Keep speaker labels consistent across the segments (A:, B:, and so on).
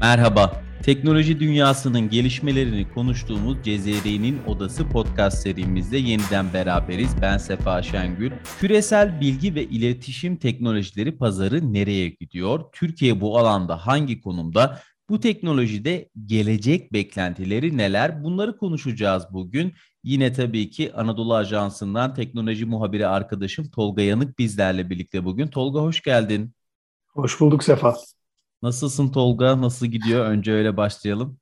A: Merhaba. Teknoloji dünyasının gelişmelerini konuştuğumuz Cezeri'nin Odası podcast serimizde yeniden beraberiz. Ben Sefa Şengül. Küresel bilgi ve iletişim teknolojileri pazarı nereye gidiyor? Türkiye bu alanda hangi konumda? Bu teknolojide gelecek beklentileri neler? Bunları konuşacağız bugün. Yine tabii ki Anadolu Ajansı'ndan teknoloji muhabiri arkadaşım Tolga Yanık bizlerle birlikte bugün. Tolga hoş geldin.
B: Hoş bulduk Sefa.
A: Nasılsın Tolga? Nasıl gidiyor? Önce öyle başlayalım.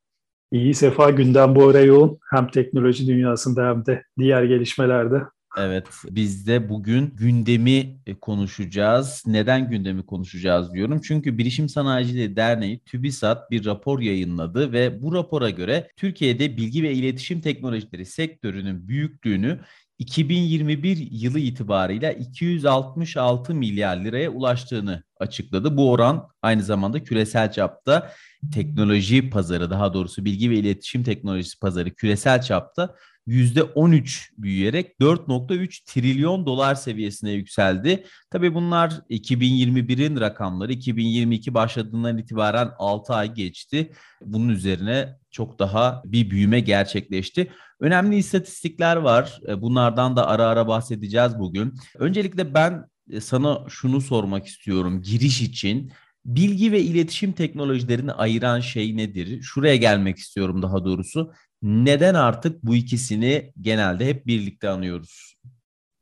B: İyi Sefa gündem bu ara yoğun. Hem teknoloji dünyasında hem de diğer gelişmelerde.
A: Evet, biz de bugün gündemi e, konuşacağız. Neden gündemi konuşacağız diyorum. Çünkü Bilişim Sanayicileri Derneği TÜBİSAT bir rapor yayınladı ve bu rapora göre Türkiye'de bilgi ve iletişim teknolojileri sektörünün büyüklüğünü 2021 yılı itibarıyla 266 milyar liraya ulaştığını açıkladı. Bu oran aynı zamanda küresel çapta teknoloji pazarı daha doğrusu bilgi ve iletişim teknolojisi pazarı küresel çapta %13 büyüyerek 4.3 trilyon dolar seviyesine yükseldi. Tabii bunlar 2021'in rakamları. 2022 başladığından itibaren 6 ay geçti. Bunun üzerine çok daha bir büyüme gerçekleşti. Önemli istatistikler var. E, bunlardan da ara ara bahsedeceğiz bugün. Öncelikle ben e, sana şunu sormak istiyorum giriş için. Bilgi ve iletişim teknolojilerini ayıran şey nedir? Şuraya gelmek istiyorum daha doğrusu. Neden artık bu ikisini genelde hep birlikte anıyoruz?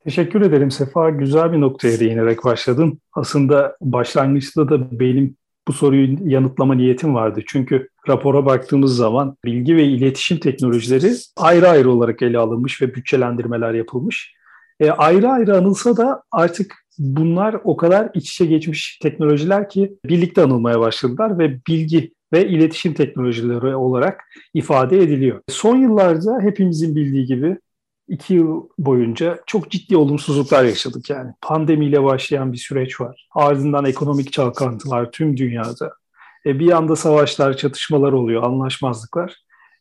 B: Teşekkür ederim Sefa. Güzel bir noktaya değinerek başladın. Aslında başlangıçta da benim bu soruyu yanıtlama niyetim vardı. Çünkü rapora baktığımız zaman bilgi ve iletişim teknolojileri ayrı ayrı olarak ele alınmış ve bütçelendirmeler yapılmış. E, ayrı ayrı anılsa da artık bunlar o kadar iç içe geçmiş teknolojiler ki birlikte anılmaya başladılar ve bilgi ve iletişim teknolojileri olarak ifade ediliyor. Son yıllarda hepimizin bildiği gibi iki yıl boyunca çok ciddi olumsuzluklar yaşadık yani. Pandemiyle başlayan bir süreç var. Ardından ekonomik çalkantılar tüm dünyada. E, bir yanda savaşlar, çatışmalar oluyor, anlaşmazlıklar.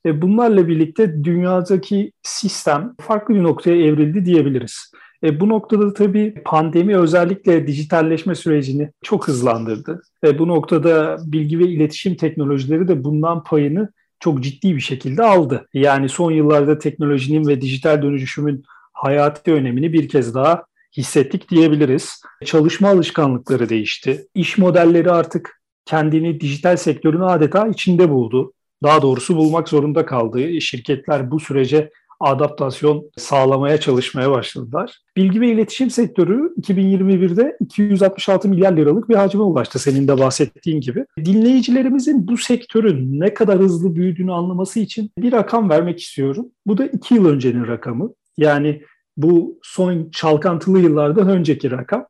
B: E, bunlarla birlikte dünyadaki sistem farklı bir noktaya evrildi diyebiliriz. E, bu noktada tabii pandemi özellikle dijitalleşme sürecini çok hızlandırdı. E, bu noktada bilgi ve iletişim teknolojileri de bundan payını çok ciddi bir şekilde aldı. Yani son yıllarda teknolojinin ve dijital dönüşümün hayati önemini bir kez daha hissettik diyebiliriz. Çalışma alışkanlıkları değişti. İş modelleri artık kendini dijital sektörün adeta içinde buldu. Daha doğrusu bulmak zorunda kaldı. Şirketler bu sürece adaptasyon sağlamaya çalışmaya başladılar. Bilgi ve iletişim sektörü 2021'de 266 milyar liralık bir hacme ulaştı senin de bahsettiğin gibi. Dinleyicilerimizin bu sektörün ne kadar hızlı büyüdüğünü anlaması için bir rakam vermek istiyorum. Bu da 2 yıl öncenin rakamı. Yani bu son çalkantılı yıllardan önceki rakam.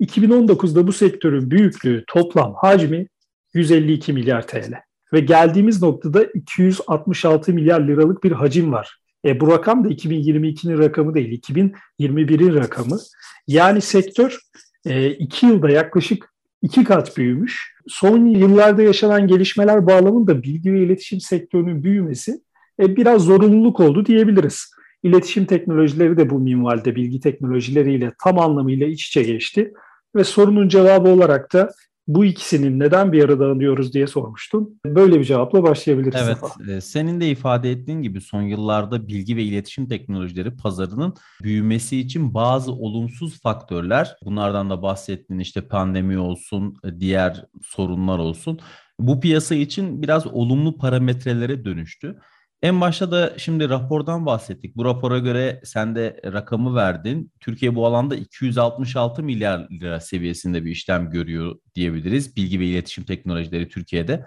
B: 2019'da bu sektörün büyüklüğü toplam hacmi 152 milyar TL. Ve geldiğimiz noktada 266 milyar liralık bir hacim var. E, bu rakam da 2022'nin rakamı değil, 2021'in rakamı. Yani sektör e, iki yılda yaklaşık iki kat büyümüş. Son yıllarda yaşanan gelişmeler bağlamında bilgi ve iletişim sektörünün büyümesi e, biraz zorunluluk oldu diyebiliriz. İletişim teknolojileri de bu minvalde bilgi teknolojileriyle tam anlamıyla iç içe geçti. Ve sorunun cevabı olarak da bu ikisinin neden bir arada anıyoruz diye sormuştun. Böyle bir cevapla başlayabiliriz.
A: Evet, e, senin de ifade ettiğin gibi son yıllarda bilgi ve iletişim teknolojileri pazarının büyümesi için bazı olumsuz faktörler, bunlardan da bahsettiğin işte pandemi olsun, e, diğer sorunlar olsun. Bu piyasa için biraz olumlu parametrelere dönüştü. En başta da şimdi rapordan bahsettik. Bu rapora göre sen de rakamı verdin. Türkiye bu alanda 266 milyar lira seviyesinde bir işlem görüyor diyebiliriz. Bilgi ve iletişim teknolojileri Türkiye'de.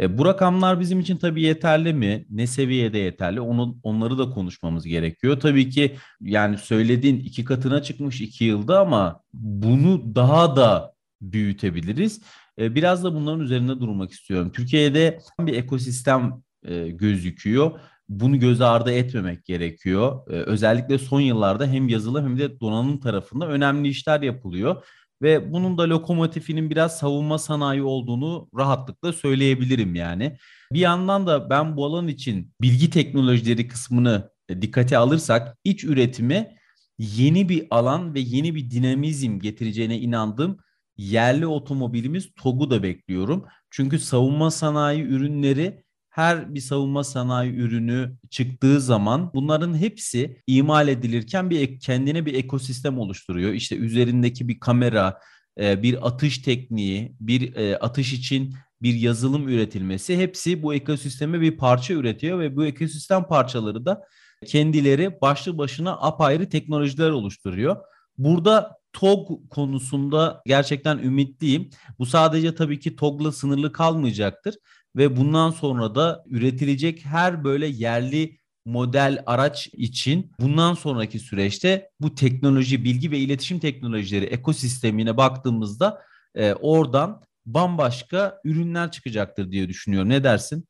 A: E, bu rakamlar bizim için tabii yeterli mi? Ne seviyede yeterli? Onu, onları da konuşmamız gerekiyor. Tabii ki yani söylediğin iki katına çıkmış iki yılda ama bunu daha da büyütebiliriz. E, biraz da bunların üzerinde durmak istiyorum. Türkiye'de bir ekosistem e, gözüküyor. Bunu göz ardı etmemek gerekiyor. E, özellikle son yıllarda hem yazılı hem de donanım tarafında önemli işler yapılıyor. Ve bunun da lokomotifinin biraz savunma sanayi olduğunu rahatlıkla söyleyebilirim yani. Bir yandan da ben bu alan için bilgi teknolojileri kısmını e, dikkate alırsak iç üretimi yeni bir alan ve yeni bir dinamizm getireceğine inandığım yerli otomobilimiz TOG'u da bekliyorum. Çünkü savunma sanayi ürünleri her bir savunma sanayi ürünü çıktığı zaman bunların hepsi imal edilirken bir kendine bir ekosistem oluşturuyor. İşte üzerindeki bir kamera, e, bir atış tekniği, bir e, atış için bir yazılım üretilmesi hepsi bu ekosisteme bir parça üretiyor ve bu ekosistem parçaları da kendileri başlı başına apayrı teknolojiler oluşturuyor. Burada TOG konusunda gerçekten ümitliyim. Bu sadece tabii ki TOG'la sınırlı kalmayacaktır ve bundan sonra da üretilecek her böyle yerli model araç için bundan sonraki süreçte bu teknoloji, bilgi ve iletişim teknolojileri ekosistemine baktığımızda e, oradan bambaşka ürünler çıkacaktır diye düşünüyorum. Ne dersin?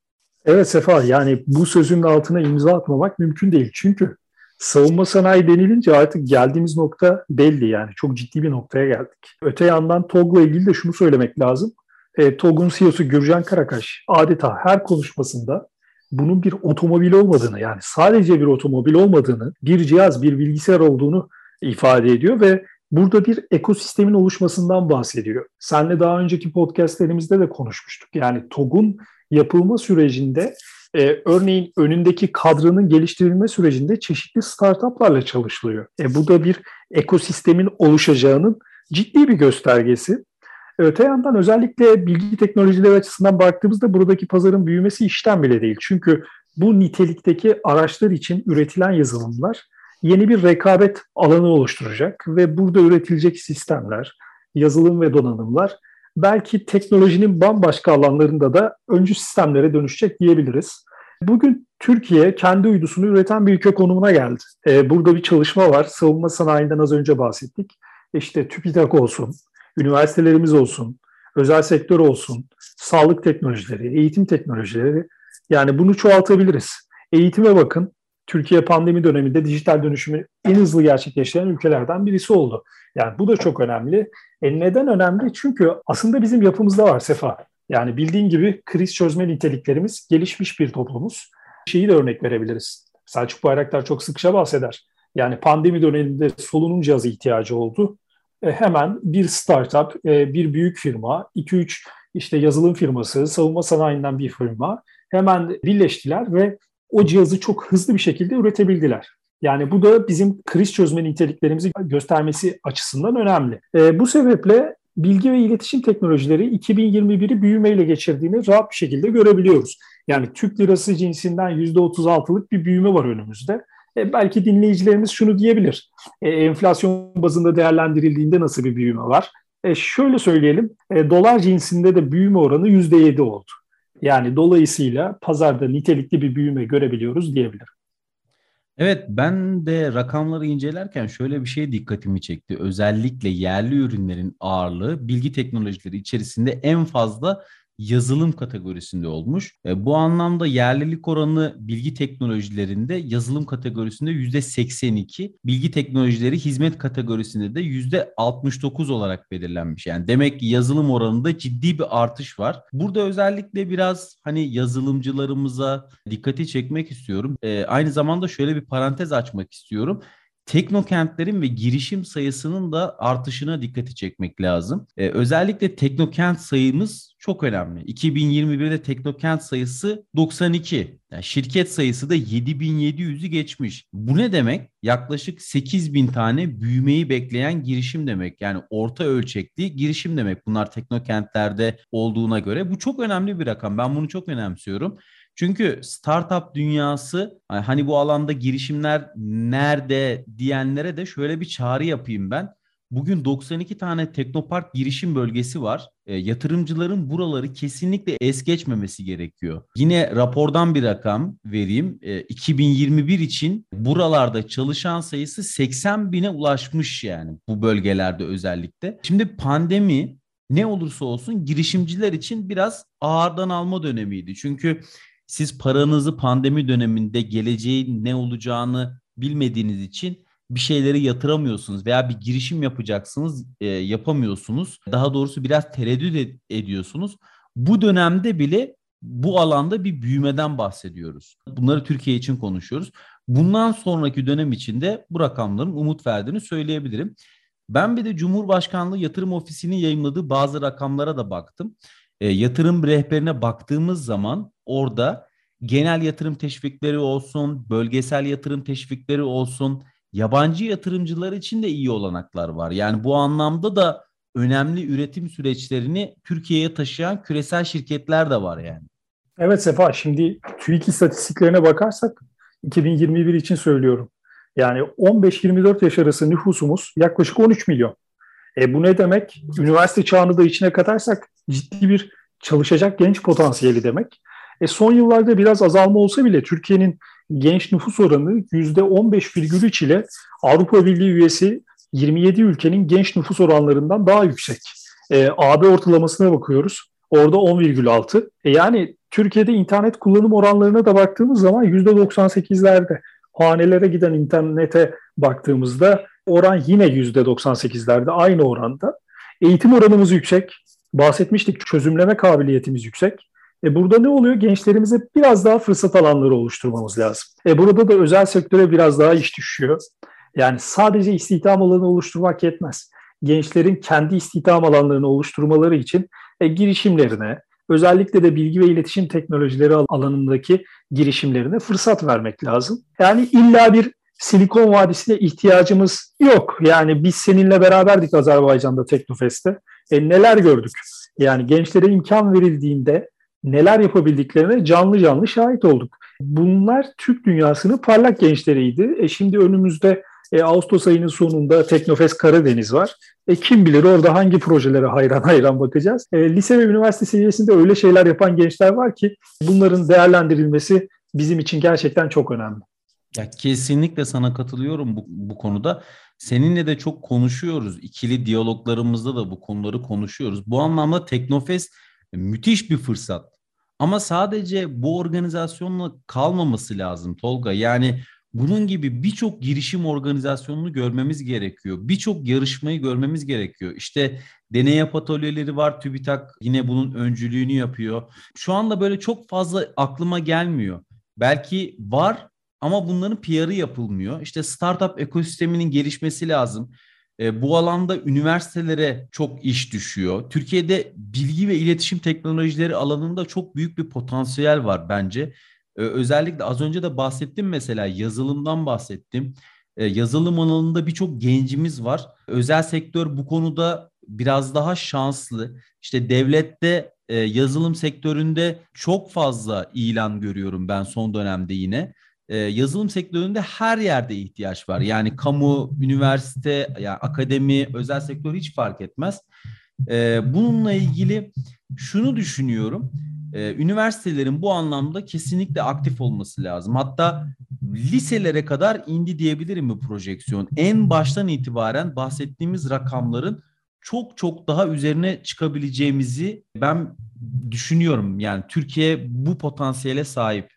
B: Evet Sefa yani bu sözün altına imza atmamak mümkün değil. Çünkü savunma sanayi denilince artık geldiğimiz nokta belli yani çok ciddi bir noktaya geldik. Öte yandan TOG'la ilgili de şunu söylemek lazım. E, TOG'un CEO'su Gürcan Karakaş adeta her konuşmasında bunun bir otomobil olmadığını yani sadece bir otomobil olmadığını, bir cihaz, bir bilgisayar olduğunu ifade ediyor ve burada bir ekosistemin oluşmasından bahsediyor. Senle daha önceki podcastlerimizde de konuşmuştuk. Yani TOG'un yapılma sürecinde e, örneğin önündeki kadranın geliştirilme sürecinde çeşitli startuplarla çalışılıyor. E, bu da bir ekosistemin oluşacağının ciddi bir göstergesi. Öte yandan özellikle bilgi teknolojileri açısından baktığımızda buradaki pazarın büyümesi işten bile değil. Çünkü bu nitelikteki araçlar için üretilen yazılımlar yeni bir rekabet alanı oluşturacak ve burada üretilecek sistemler, yazılım ve donanımlar belki teknolojinin bambaşka alanlarında da öncü sistemlere dönüşecek diyebiliriz. Bugün Türkiye kendi uydusunu üreten bir ülke konumuna geldi. Ee, burada bir çalışma var. Savunma sanayinden az önce bahsettik. İşte TÜBİTAK olsun, üniversitelerimiz olsun, özel sektör olsun, sağlık teknolojileri, eğitim teknolojileri yani bunu çoğaltabiliriz. Eğitime bakın. Türkiye pandemi döneminde dijital dönüşümü en hızlı gerçekleştiren ülkelerden birisi oldu. Yani bu da çok önemli. E neden önemli? Çünkü aslında bizim yapımızda var Sefa. Yani bildiğin gibi kriz çözme niteliklerimiz gelişmiş bir toplumuz. Şeyi de örnek verebiliriz. Selçuk Bayraktar çok sıkça bahseder. Yani pandemi döneminde solunum cihazı ihtiyacı oldu. E, hemen bir startup, e, bir büyük firma, 2-3 işte yazılım firması, savunma sanayinden bir firma hemen birleştiler ve o cihazı çok hızlı bir şekilde üretebildiler. Yani bu da bizim kriz çözme niteliklerimizi göstermesi açısından önemli. E, bu sebeple bilgi ve iletişim teknolojileri 2021'i büyümeyle geçirdiğini rahat bir şekilde görebiliyoruz. Yani Türk lirası cinsinden %36'lık bir büyüme var önümüzde. E, belki dinleyicilerimiz şunu diyebilir. E, enflasyon bazında değerlendirildiğinde nasıl bir büyüme var? E, şöyle söyleyelim. E, dolar cinsinde de büyüme oranı %7 oldu. Yani dolayısıyla pazarda nitelikli bir büyüme görebiliyoruz diyebilirim.
A: Evet ben de rakamları incelerken şöyle bir şey dikkatimi çekti. Özellikle yerli ürünlerin ağırlığı bilgi teknolojileri içerisinde en fazla yazılım kategorisinde olmuş. E, bu anlamda yerlilik oranı bilgi teknolojilerinde yazılım kategorisinde yüzde 82, bilgi teknolojileri hizmet kategorisinde de yüzde 69 olarak belirlenmiş. Yani demek ki yazılım oranında ciddi bir artış var. Burada özellikle biraz hani yazılımcılarımıza dikkati çekmek istiyorum. E, aynı zamanda şöyle bir parantez açmak istiyorum teknokentlerin ve girişim sayısının da artışına dikkati çekmek lazım. Ee, özellikle teknokent sayımız çok önemli. 2021'de teknokent sayısı 92. Yani şirket sayısı da 7700'ü geçmiş. Bu ne demek? Yaklaşık 8000 tane büyümeyi bekleyen girişim demek. Yani orta ölçekli girişim demek. Bunlar teknokentlerde olduğuna göre. Bu çok önemli bir rakam. Ben bunu çok önemsiyorum. Çünkü startup dünyası hani bu alanda girişimler nerede diyenlere de şöyle bir çağrı yapayım ben. Bugün 92 tane teknopark girişim bölgesi var. E, yatırımcıların buraları kesinlikle es geçmemesi gerekiyor. Yine rapordan bir rakam vereyim. E, 2021 için buralarda çalışan sayısı 80 bine ulaşmış yani bu bölgelerde özellikle. Şimdi pandemi ne olursa olsun girişimciler için biraz ağırdan alma dönemiydi. Çünkü siz paranızı pandemi döneminde geleceğin ne olacağını bilmediğiniz için bir şeyleri yatıramıyorsunuz veya bir girişim yapacaksınız e, yapamıyorsunuz. Daha doğrusu biraz tereddüt ed- ediyorsunuz. Bu dönemde bile bu alanda bir büyümeden bahsediyoruz. Bunları Türkiye için konuşuyoruz. Bundan sonraki dönem içinde bu rakamların umut verdiğini söyleyebilirim. Ben bir de Cumhurbaşkanlığı Yatırım Ofisi'nin yayınladığı bazı rakamlara da baktım. E, yatırım rehberine baktığımız zaman orada genel yatırım teşvikleri olsun, bölgesel yatırım teşvikleri olsun, yabancı yatırımcılar için de iyi olanaklar var. Yani bu anlamda da önemli üretim süreçlerini Türkiye'ye taşıyan küresel şirketler de var yani.
B: Evet Sefa, şimdi TÜİK istatistiklerine bakarsak 2021 için söylüyorum. Yani 15-24 yaş arası nüfusumuz yaklaşık 13 milyon. E bu ne demek? Üniversite çağını da içine katarsak ciddi bir çalışacak genç potansiyeli demek. E son yıllarda biraz azalma olsa bile Türkiye'nin genç nüfus oranı %15,3 ile Avrupa Birliği üyesi 27 ülkenin genç nüfus oranlarından daha yüksek. E, AB ortalamasına bakıyoruz. Orada 10,6. E yani Türkiye'de internet kullanım oranlarına da baktığımız zaman %98'lerde. Hanelere giden internete baktığımızda oran yine %98'lerde aynı oranda. Eğitim oranımız yüksek. Bahsetmiştik çözümleme kabiliyetimiz yüksek. E burada ne oluyor? Gençlerimize biraz daha fırsat alanları oluşturmamız lazım. E burada da özel sektöre biraz daha iş düşüyor. Yani sadece istihdam alanı oluşturmak yetmez. Gençlerin kendi istihdam alanlarını oluşturmaları için e, girişimlerine, özellikle de bilgi ve iletişim teknolojileri alanındaki girişimlerine fırsat vermek lazım. Yani illa bir Silikon Vadisi'ne ihtiyacımız yok. Yani biz seninle beraberdik Azerbaycan'da Teknofest'te. E, neler gördük? Yani gençlere imkan verildiğinde neler yapabildiklerine canlı canlı şahit olduk. Bunlar Türk dünyasının parlak gençleriydi. E şimdi önümüzde e, Ağustos ayının sonunda Teknofest Karadeniz var. E, kim bilir orada hangi projelere hayran hayran bakacağız. E, lise ve üniversite seviyesinde öyle şeyler yapan gençler var ki bunların değerlendirilmesi bizim için gerçekten çok önemli.
A: Ya kesinlikle sana katılıyorum bu, bu konuda. Seninle de çok konuşuyoruz. İkili diyaloglarımızda da bu konuları konuşuyoruz. Bu anlamda Teknofest müthiş bir fırsat. Ama sadece bu organizasyonla kalmaması lazım Tolga. Yani bunun gibi birçok girişim organizasyonunu görmemiz gerekiyor. Birçok yarışmayı görmemiz gerekiyor. İşte deney atölyeleri var. TÜBİTAK yine bunun öncülüğünü yapıyor. Şu anda böyle çok fazla aklıma gelmiyor. Belki var ama bunların PR'ı yapılmıyor. İşte startup ekosisteminin gelişmesi lazım. E, bu alanda üniversitelere çok iş düşüyor. Türkiye'de bilgi ve iletişim teknolojileri alanında çok büyük bir potansiyel var bence. E, özellikle az önce de bahsettim mesela yazılımdan bahsettim. E, yazılım alanında birçok gencimiz var. Özel sektör bu konuda biraz daha şanslı. İşte devlette e, yazılım sektöründe çok fazla ilan görüyorum ben son dönemde yine e, yazılım sektöründe her yerde ihtiyaç var. Yani kamu, üniversite, yani akademi, özel sektör hiç fark etmez. E, bununla ilgili şunu düşünüyorum. E, üniversitelerin bu anlamda kesinlikle aktif olması lazım. Hatta liselere kadar indi diyebilirim bu projeksiyon. En baştan itibaren bahsettiğimiz rakamların çok çok daha üzerine çıkabileceğimizi ben düşünüyorum. Yani Türkiye bu potansiyele sahip.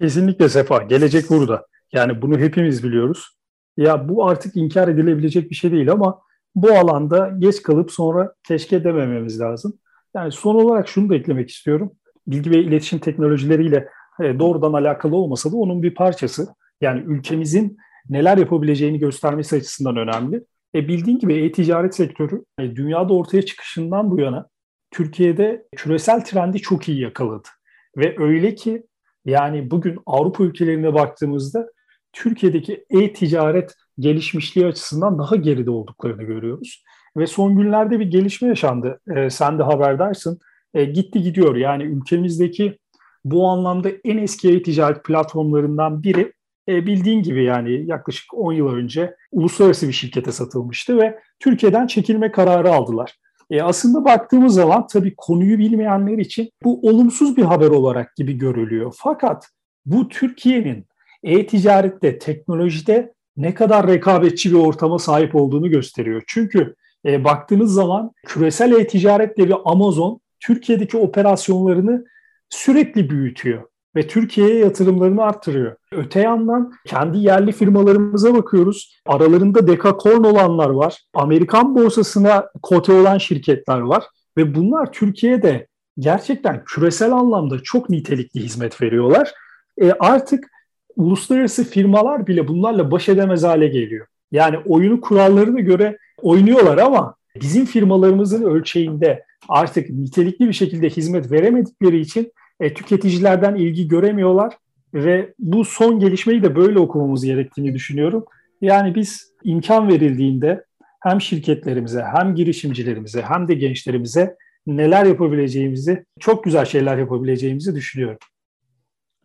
B: Kesinlikle Sefa. Gelecek burada. Yani bunu hepimiz biliyoruz. Ya bu artık inkar edilebilecek bir şey değil ama bu alanda geç kalıp sonra keşke demememiz lazım. Yani son olarak şunu da eklemek istiyorum. Bilgi ve iletişim teknolojileriyle e, doğrudan alakalı olmasa da onun bir parçası. Yani ülkemizin neler yapabileceğini göstermesi açısından önemli. E bildiğin gibi e-ticaret sektörü e, dünyada ortaya çıkışından bu yana Türkiye'de küresel trendi çok iyi yakaladı. Ve öyle ki yani bugün Avrupa ülkelerine baktığımızda Türkiye'deki e-ticaret gelişmişliği açısından daha geride olduklarını görüyoruz. Ve son günlerde bir gelişme yaşandı. E, sen de haberdarsın. E, gitti gidiyor. Yani ülkemizdeki bu anlamda en eski e-ticaret platformlarından biri e, bildiğin gibi yani yaklaşık 10 yıl önce uluslararası bir şirkete satılmıştı ve Türkiye'den çekilme kararı aldılar. E aslında baktığımız zaman tabii konuyu bilmeyenler için bu olumsuz bir haber olarak gibi görülüyor. Fakat bu Türkiye'nin e-ticarette, teknolojide ne kadar rekabetçi bir ortama sahip olduğunu gösteriyor. Çünkü e, baktığınız zaman küresel e-ticaret devi Amazon Türkiye'deki operasyonlarını sürekli büyütüyor ve Türkiye'ye yatırımlarını arttırıyor. Öte yandan kendi yerli firmalarımıza bakıyoruz. Aralarında dekakorn olanlar var. Amerikan borsasına kote olan şirketler var. Ve bunlar Türkiye'de gerçekten küresel anlamda çok nitelikli hizmet veriyorlar. E artık uluslararası firmalar bile bunlarla baş edemez hale geliyor. Yani oyunu kurallarına göre oynuyorlar ama bizim firmalarımızın ölçeğinde artık nitelikli bir şekilde hizmet veremedikleri için e, tüketicilerden ilgi göremiyorlar ve bu son gelişmeyi de böyle okumamız gerektiğini düşünüyorum. Yani biz imkan verildiğinde hem şirketlerimize hem girişimcilerimize hem de gençlerimize neler yapabileceğimizi, çok güzel şeyler yapabileceğimizi düşünüyorum.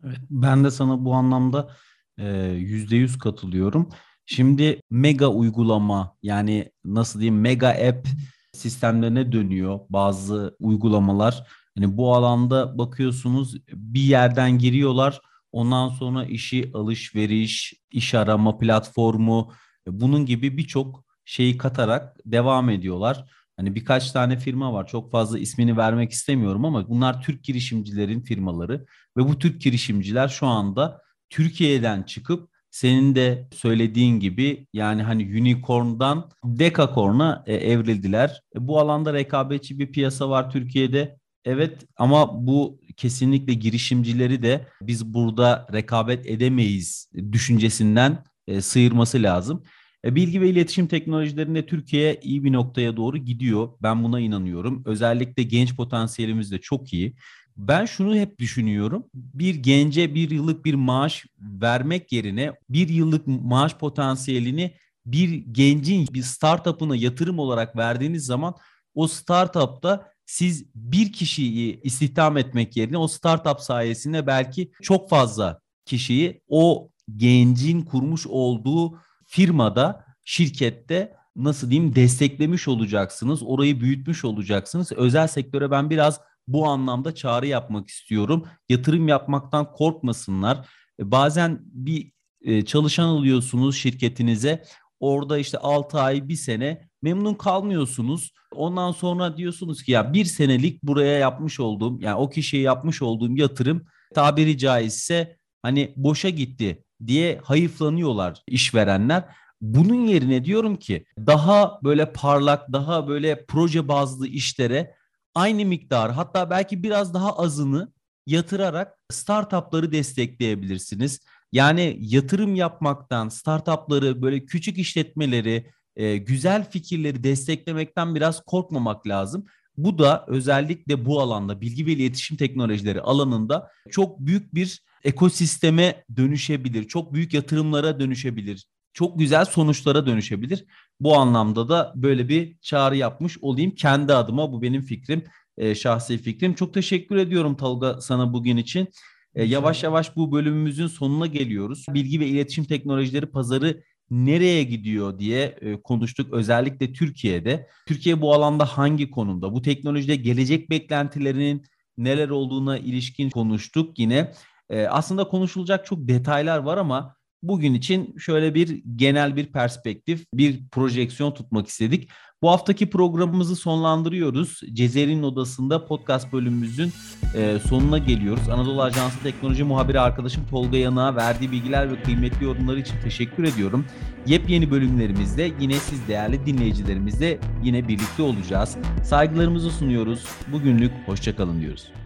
A: Evet, ben de sana bu anlamda e, yüzde yüz katılıyorum. Şimdi mega uygulama yani nasıl diyeyim mega app sistemlerine dönüyor bazı uygulamalar. Hani bu alanda bakıyorsunuz bir yerden giriyorlar. Ondan sonra işi alışveriş, iş arama platformu bunun gibi birçok şeyi katarak devam ediyorlar. Hani birkaç tane firma var. Çok fazla ismini vermek istemiyorum ama bunlar Türk girişimcilerin firmaları ve bu Türk girişimciler şu anda Türkiye'den çıkıp senin de söylediğin gibi yani hani unicorn'dan dekakorn'a e, evrildiler. E, bu alanda rekabetçi bir piyasa var Türkiye'de. Evet ama bu kesinlikle girişimcileri de biz burada rekabet edemeyiz düşüncesinden e, sıyırması lazım. E, bilgi ve iletişim teknolojilerinde Türkiye iyi bir noktaya doğru gidiyor. Ben buna inanıyorum. Özellikle genç potansiyelimiz de çok iyi. Ben şunu hep düşünüyorum. Bir gence bir yıllık bir maaş vermek yerine bir yıllık maaş potansiyelini bir gencin bir startup'ına yatırım olarak verdiğiniz zaman o startup'ta siz bir kişiyi istihdam etmek yerine o startup sayesinde belki çok fazla kişiyi o gencin kurmuş olduğu firmada, şirkette nasıl diyeyim desteklemiş olacaksınız. Orayı büyütmüş olacaksınız. Özel sektöre ben biraz bu anlamda çağrı yapmak istiyorum. Yatırım yapmaktan korkmasınlar. E, bazen bir e, çalışan alıyorsunuz şirketinize. Orada işte 6 ay, bir sene memnun kalmıyorsunuz. Ondan sonra diyorsunuz ki ya bir senelik buraya yapmış olduğum yani o kişiye yapmış olduğum yatırım tabiri caizse hani boşa gitti diye hayıflanıyorlar işverenler. Bunun yerine diyorum ki daha böyle parlak, daha böyle proje bazlı işlere aynı miktar hatta belki biraz daha azını yatırarak startupları destekleyebilirsiniz. Yani yatırım yapmaktan, startupları, böyle küçük işletmeleri, e, güzel fikirleri desteklemekten biraz korkmamak lazım. Bu da özellikle bu alanda bilgi ve iletişim teknolojileri alanında çok büyük bir ekosisteme dönüşebilir. Çok büyük yatırımlara dönüşebilir. Çok güzel sonuçlara dönüşebilir. Bu anlamda da böyle bir çağrı yapmış olayım kendi adıma. Bu benim fikrim, e, şahsi fikrim. Çok teşekkür ediyorum Tolga sana bugün için. E, yavaş yavaş bu bölümümüzün sonuna geliyoruz. Bilgi ve iletişim teknolojileri pazarı nereye gidiyor diye e, konuştuk özellikle Türkiye'de. Türkiye bu alanda hangi konumda? Bu teknolojide gelecek beklentilerinin neler olduğuna ilişkin konuştuk yine. E, aslında konuşulacak çok detaylar var ama bugün için şöyle bir genel bir perspektif, bir projeksiyon tutmak istedik. Bu haftaki programımızı sonlandırıyoruz. Cezer'in Odası'nda podcast bölümümüzün e, sonuna geliyoruz. Anadolu Ajansı Teknoloji Muhabiri arkadaşım Tolga Yanık'a verdiği bilgiler ve kıymetli yorumları için teşekkür ediyorum. Yepyeni bölümlerimizde yine siz değerli dinleyicilerimizle yine birlikte olacağız. Saygılarımızı sunuyoruz. Bugünlük hoşçakalın diyoruz.